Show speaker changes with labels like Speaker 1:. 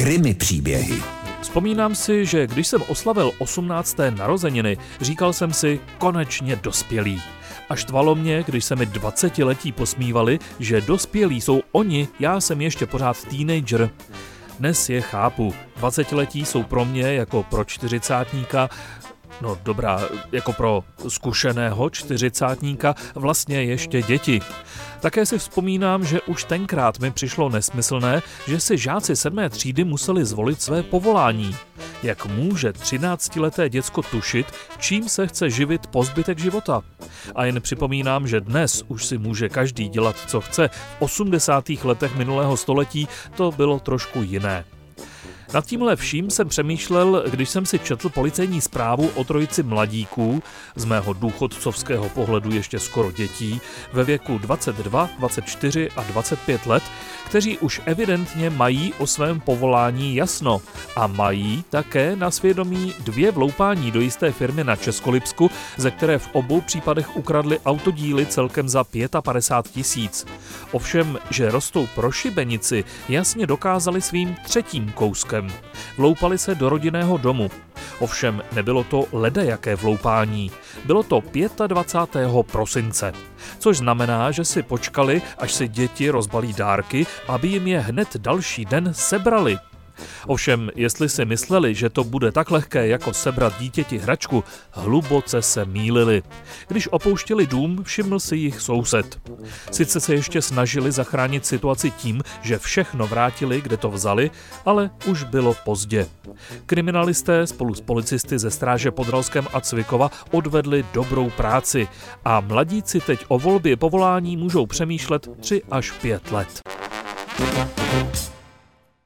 Speaker 1: Krymy příběhy.
Speaker 2: Vzpomínám si, že když jsem oslavil 18. narozeniny, říkal jsem si konečně dospělý. A štvalo mě, když se mi 20 letí posmívali, že dospělí jsou oni, já jsem ještě pořád teenager. Dnes je chápu. 20 letí jsou pro mě jako pro čtyřicátníka No dobrá, jako pro zkušeného čtyřicátníka vlastně ještě děti. Také si vzpomínám, že už tenkrát mi přišlo nesmyslné, že si žáci sedmé třídy museli zvolit své povolání. Jak může 13-leté děcko tušit, čím se chce živit po zbytek života? A jen připomínám, že dnes už si může každý dělat, co chce. V 80. letech minulého století to bylo trošku jiné. Nad tímhle vším jsem přemýšlel, když jsem si četl policejní zprávu o trojici mladíků, z mého důchodcovského pohledu ještě skoro dětí, ve věku 22, 24 a 25 let, kteří už evidentně mají o svém povolání jasno a mají také na svědomí dvě vloupání do jisté firmy na Českolipsku, ze které v obou případech ukradli autodíly celkem za 55 tisíc. Ovšem, že rostou pro šibenici, jasně dokázali svým třetím kouskem způsobem. Vloupali se do rodinného domu. Ovšem nebylo to ledajaké vloupání. Bylo to 25. prosince. Což znamená, že si počkali, až si děti rozbalí dárky, aby jim je hned další den sebrali. Ovšem, jestli si mysleli, že to bude tak lehké jako sebrat dítěti hračku, hluboce se mýlili. Když opouštěli dům, všiml si jich soused. Sice se ještě snažili zachránit situaci tím, že všechno vrátili, kde to vzali, ale už bylo pozdě. Kriminalisté spolu s policisty ze stráže Podralském a Cvikova odvedli dobrou práci a mladíci teď o volbě povolání můžou přemýšlet 3 až 5 let.